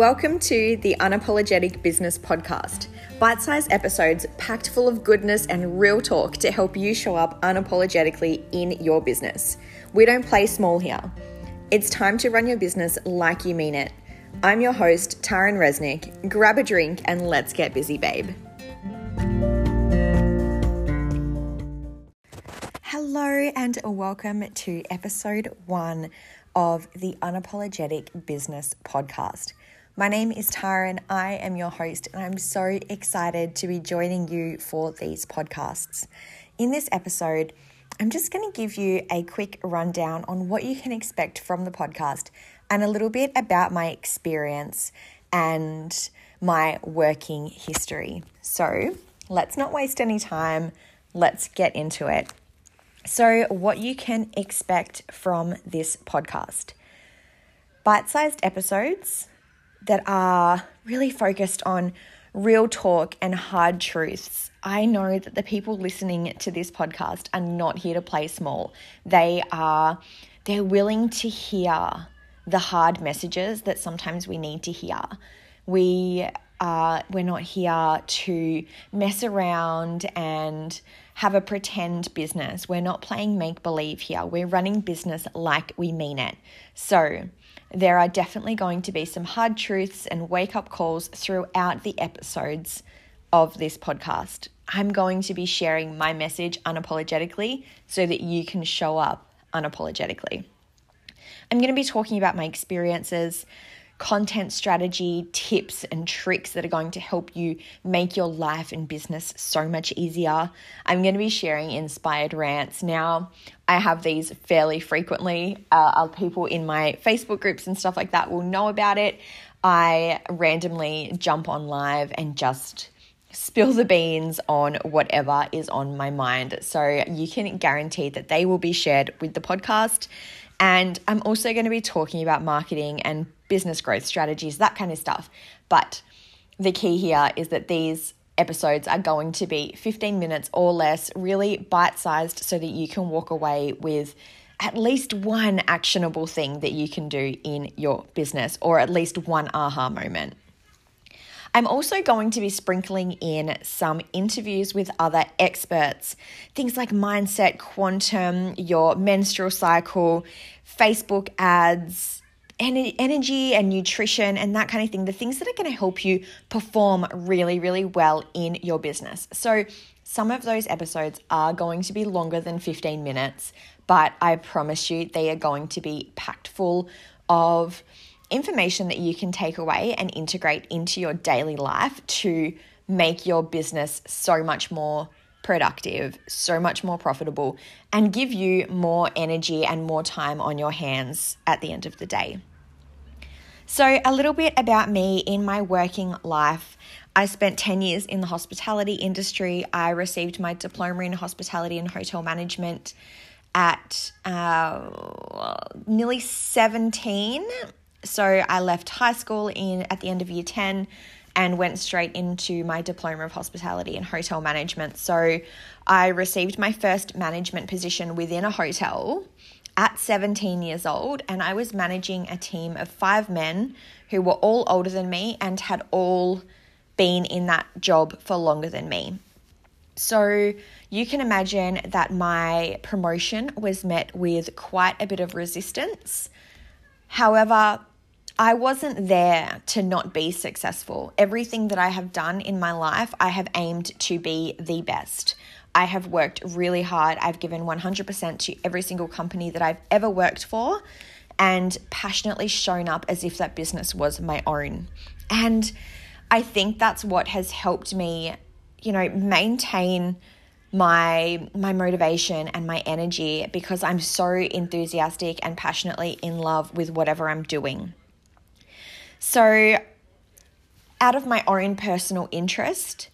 Welcome to the Unapologetic Business Podcast. Bite sized episodes packed full of goodness and real talk to help you show up unapologetically in your business. We don't play small here. It's time to run your business like you mean it. I'm your host, Taryn Resnick. Grab a drink and let's get busy, babe. Hello, and welcome to episode one of the Unapologetic Business Podcast. My name is Taryn and I am your host, and I'm so excited to be joining you for these podcasts. In this episode, I'm just going to give you a quick rundown on what you can expect from the podcast and a little bit about my experience and my working history. So let's not waste any time, let's get into it. So, what you can expect from this podcast bite sized episodes that are really focused on real talk and hard truths. I know that the people listening to this podcast are not here to play small. They are they're willing to hear the hard messages that sometimes we need to hear. We are we're not here to mess around and have a pretend business. We're not playing make believe here. We're running business like we mean it. So, there are definitely going to be some hard truths and wake up calls throughout the episodes of this podcast. I'm going to be sharing my message unapologetically so that you can show up unapologetically. I'm going to be talking about my experiences, content strategy, tips, and tricks that are going to help you make your life and business so much easier. I'm going to be sharing inspired rants. Now, I have these fairly frequently. Uh, people in my Facebook groups and stuff like that will know about it. I randomly jump on live and just spill the beans on whatever is on my mind. So you can guarantee that they will be shared with the podcast. And I'm also going to be talking about marketing and business growth strategies, that kind of stuff. But the key here is that these episodes are going to be 15 minutes or less, really bite sized, so that you can walk away with at least one actionable thing that you can do in your business, or at least one aha moment. I'm also going to be sprinkling in some interviews with other experts, things like mindset, quantum, your menstrual cycle, Facebook ads, energy and nutrition and that kind of thing, the things that are going to help you perform really, really well in your business. So, some of those episodes are going to be longer than 15 minutes, but I promise you they are going to be packed full of information that you can take away and integrate into your daily life to make your business so much more productive, so much more profitable, and give you more energy and more time on your hands at the end of the day. So, a little bit about me in my working life. I spent 10 years in the hospitality industry. I received my diploma in hospitality and hotel management at uh, nearly 17. So, I left high school in at the end of year 10 and went straight into my diploma of hospitality and hotel management. So, I received my first management position within a hotel at 17 years old, and I was managing a team of five men who were all older than me and had all been in that job for longer than me. So you can imagine that my promotion was met with quite a bit of resistance. However, I wasn't there to not be successful. Everything that I have done in my life, I have aimed to be the best. I have worked really hard. I've given 100% to every single company that I've ever worked for and passionately shown up as if that business was my own. And I think that's what has helped me, you know, maintain my my motivation and my energy because I'm so enthusiastic and passionately in love with whatever I'm doing. So out of my own personal interest,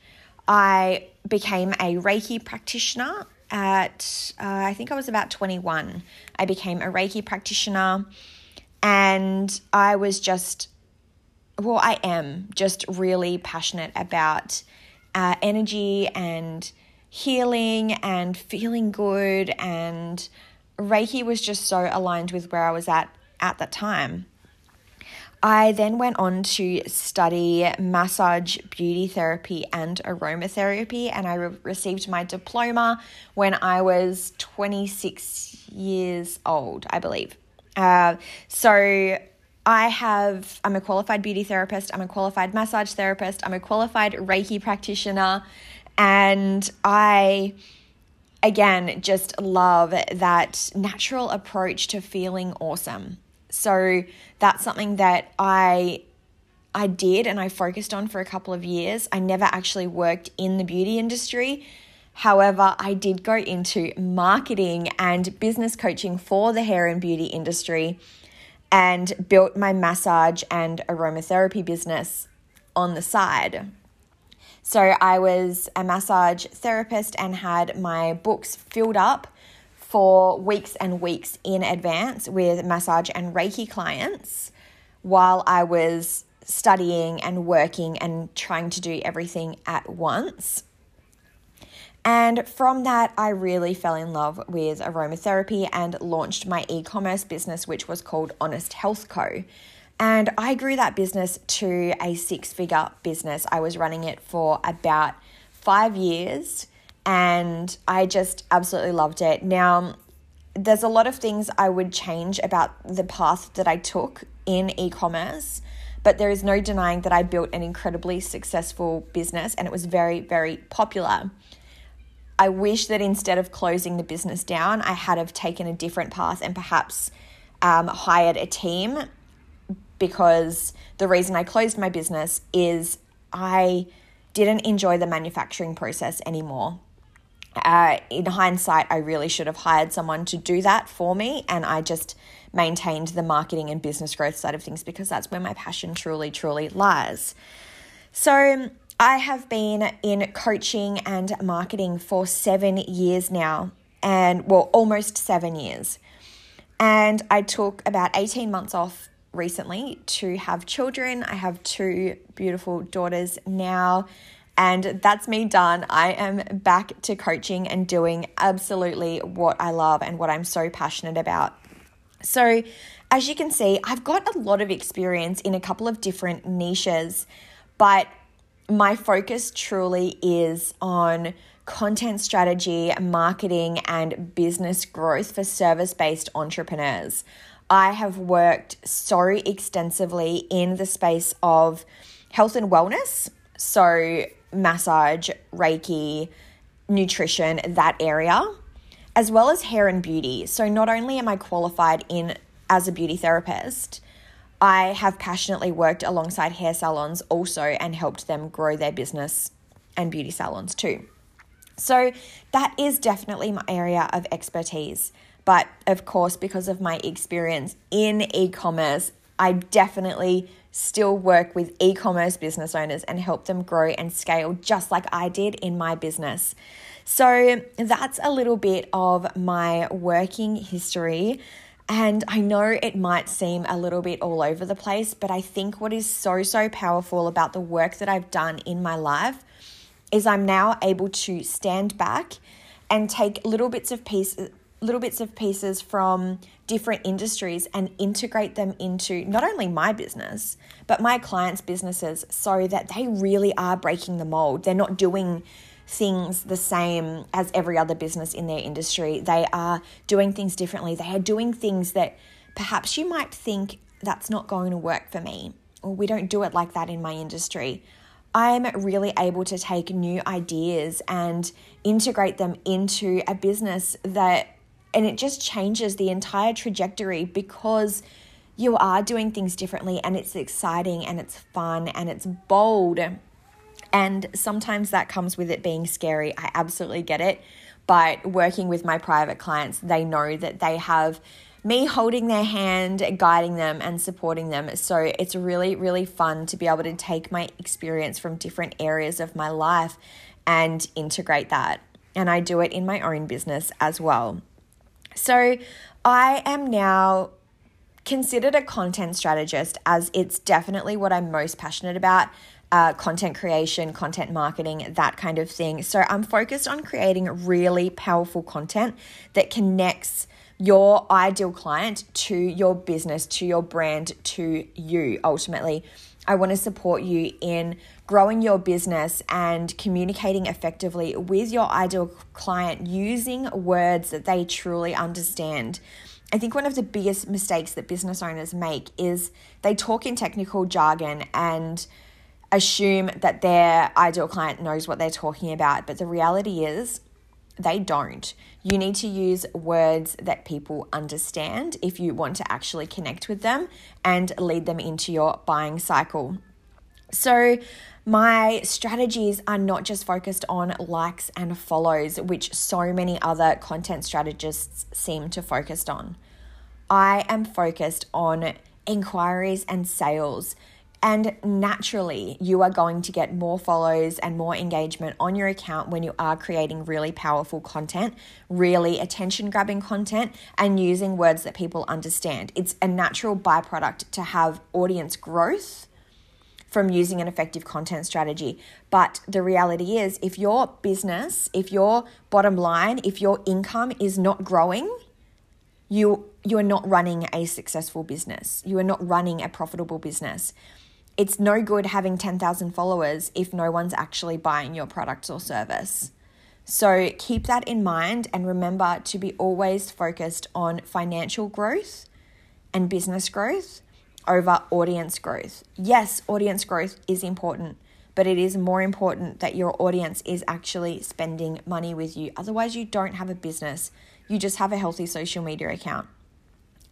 I became a Reiki practitioner at, uh, I think I was about 21. I became a Reiki practitioner and I was just, well, I am just really passionate about uh, energy and healing and feeling good. And Reiki was just so aligned with where I was at at that time. I then went on to study massage, beauty therapy, and aromatherapy, and I re- received my diploma when I was 26 years old, I believe. Uh, so I have, I'm a qualified beauty therapist, I'm a qualified massage therapist, I'm a qualified Reiki practitioner, and I, again, just love that natural approach to feeling awesome. So that's something that I I did and I focused on for a couple of years. I never actually worked in the beauty industry. However, I did go into marketing and business coaching for the hair and beauty industry and built my massage and aromatherapy business on the side. So I was a massage therapist and had my books filled up for weeks and weeks in advance with massage and Reiki clients while I was studying and working and trying to do everything at once. And from that, I really fell in love with aromatherapy and launched my e commerce business, which was called Honest Health Co. And I grew that business to a six figure business. I was running it for about five years and I just absolutely loved it. Now, there's a lot of things I would change about the path that I took in e commerce, but there is no denying that I built an incredibly successful business and it was very, very popular. I wish that instead of closing the business down, I had have taken a different path and perhaps um, hired a team because the reason I closed my business is I didn't enjoy the manufacturing process anymore. Uh, in hindsight, I really should have hired someone to do that for me, and I just maintained the marketing and business growth side of things because that's where my passion truly, truly lies. So, I have been in coaching and marketing for seven years now, and well, almost seven years. And I took about 18 months off recently to have children. I have two beautiful daughters now, and that's me done. I am back to coaching and doing absolutely what I love and what I'm so passionate about. So, as you can see, I've got a lot of experience in a couple of different niches, but my focus truly is on content strategy, marketing, and business growth for service based entrepreneurs. I have worked so extensively in the space of health and wellness, so massage, Reiki, nutrition, that area, as well as hair and beauty. So not only am I qualified in as a beauty therapist, I have passionately worked alongside hair salons also and helped them grow their business and beauty salons too. So that is definitely my area of expertise. But of course, because of my experience in e commerce, I definitely still work with e commerce business owners and help them grow and scale just like I did in my business. So that's a little bit of my working history. And I know it might seem a little bit all over the place, but I think what is so, so powerful about the work that I've done in my life is I'm now able to stand back and take little bits of pieces little bits of pieces from different industries and integrate them into not only my business, but my clients' businesses so that they really are breaking the mold. They're not doing things the same as every other business in their industry. They are doing things differently. They are doing things that perhaps you might think that's not going to work for me, or we don't do it like that in my industry. I'm really able to take new ideas and integrate them into a business that and it just changes the entire trajectory because you are doing things differently and it's exciting and it's fun and it's bold. And sometimes that comes with it being scary. I absolutely get it. But working with my private clients, they know that they have me holding their hand, guiding them, and supporting them. So it's really, really fun to be able to take my experience from different areas of my life and integrate that. And I do it in my own business as well. So I am now considered a content strategist as it's definitely what I'm most passionate about. Uh, content creation, content marketing, that kind of thing. So I'm focused on creating really powerful content that connects your ideal client to your business, to your brand, to you ultimately. I want to support you in growing your business and communicating effectively with your ideal client using words that they truly understand. I think one of the biggest mistakes that business owners make is they talk in technical jargon and assume that their ideal client knows what they're talking about. But the reality is, they don't. You need to use words that people understand if you want to actually connect with them and lead them into your buying cycle. So, my strategies are not just focused on likes and follows, which so many other content strategists seem to focus on. I am focused on inquiries and sales. And naturally, you are going to get more follows and more engagement on your account when you are creating really powerful content, really attention grabbing content, and using words that people understand. It's a natural byproduct to have audience growth from using an effective content strategy. But the reality is, if your business, if your bottom line, if your income is not growing, you you are not running a successful business. You are not running a profitable business. It's no good having 10,000 followers if no one's actually buying your product or service. So keep that in mind and remember to be always focused on financial growth and business growth over audience growth. Yes, audience growth is important, but it is more important that your audience is actually spending money with you. Otherwise, you don't have a business, you just have a healthy social media account.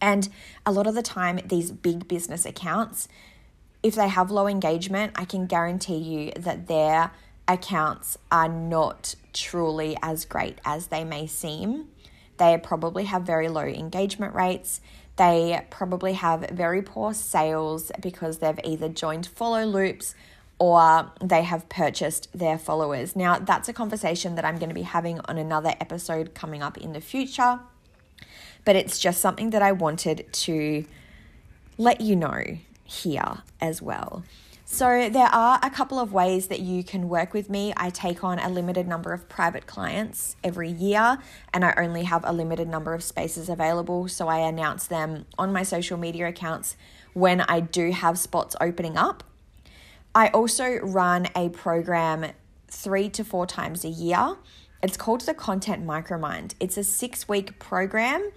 And a lot of the time, these big business accounts, if they have low engagement, I can guarantee you that their accounts are not truly as great as they may seem. They probably have very low engagement rates. They probably have very poor sales because they've either joined follow loops or they have purchased their followers. Now, that's a conversation that I'm going to be having on another episode coming up in the future, but it's just something that I wanted to let you know here as well. So, there are a couple of ways that you can work with me. I take on a limited number of private clients every year, and I only have a limited number of spaces available. So, I announce them on my social media accounts when I do have spots opening up. I also run a program three to four times a year. It's called the Content Micromind. It's a six week program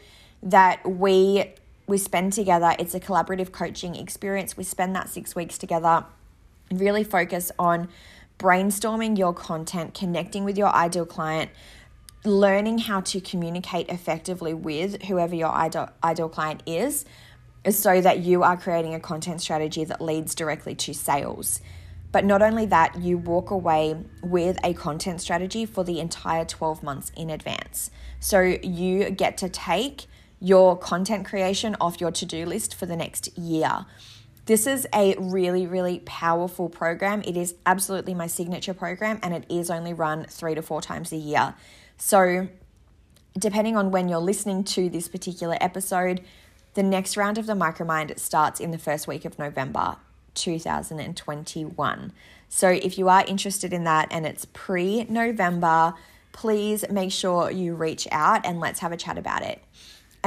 that we we spend together. It's a collaborative coaching experience. We spend that six weeks together really focus on brainstorming your content, connecting with your ideal client, learning how to communicate effectively with whoever your ideal, ideal client is, so that you are creating a content strategy that leads directly to sales. But not only that, you walk away with a content strategy for the entire 12 months in advance. So you get to take your content creation off your to do list for the next year. This is a really, really powerful program. It is absolutely my signature program and it is only run three to four times a year. So, depending on when you're listening to this particular episode, the next round of the Micromind starts in the first week of November 2021. So, if you are interested in that and it's pre November, please make sure you reach out and let's have a chat about it.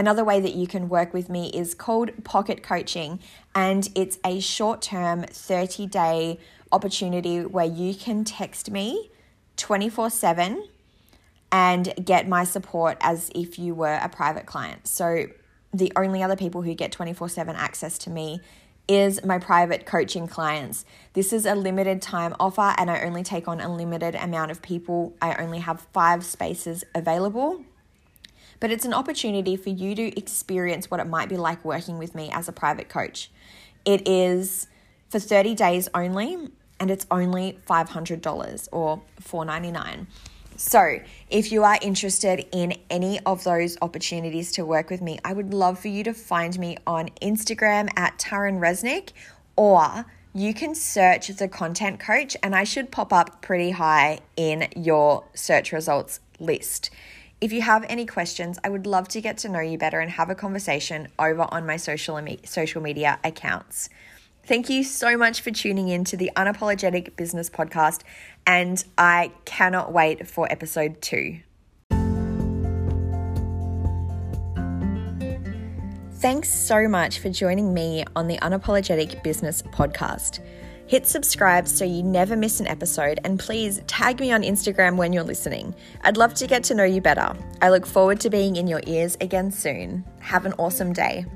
Another way that you can work with me is called Pocket Coaching, and it's a short term 30 day opportunity where you can text me 24 7 and get my support as if you were a private client. So, the only other people who get 24 7 access to me is my private coaching clients. This is a limited time offer, and I only take on a limited amount of people. I only have five spaces available but it's an opportunity for you to experience what it might be like working with me as a private coach. It is for 30 days only, and it's only $500 or 499. So, if you are interested in any of those opportunities to work with me, I would love for you to find me on Instagram at Taryn Resnick, or you can search the content coach, and I should pop up pretty high in your search results list. If you have any questions, I would love to get to know you better and have a conversation over on my social, social media accounts. Thank you so much for tuning in to the Unapologetic Business Podcast, and I cannot wait for episode two. Thanks so much for joining me on the Unapologetic Business Podcast. Hit subscribe so you never miss an episode, and please tag me on Instagram when you're listening. I'd love to get to know you better. I look forward to being in your ears again soon. Have an awesome day.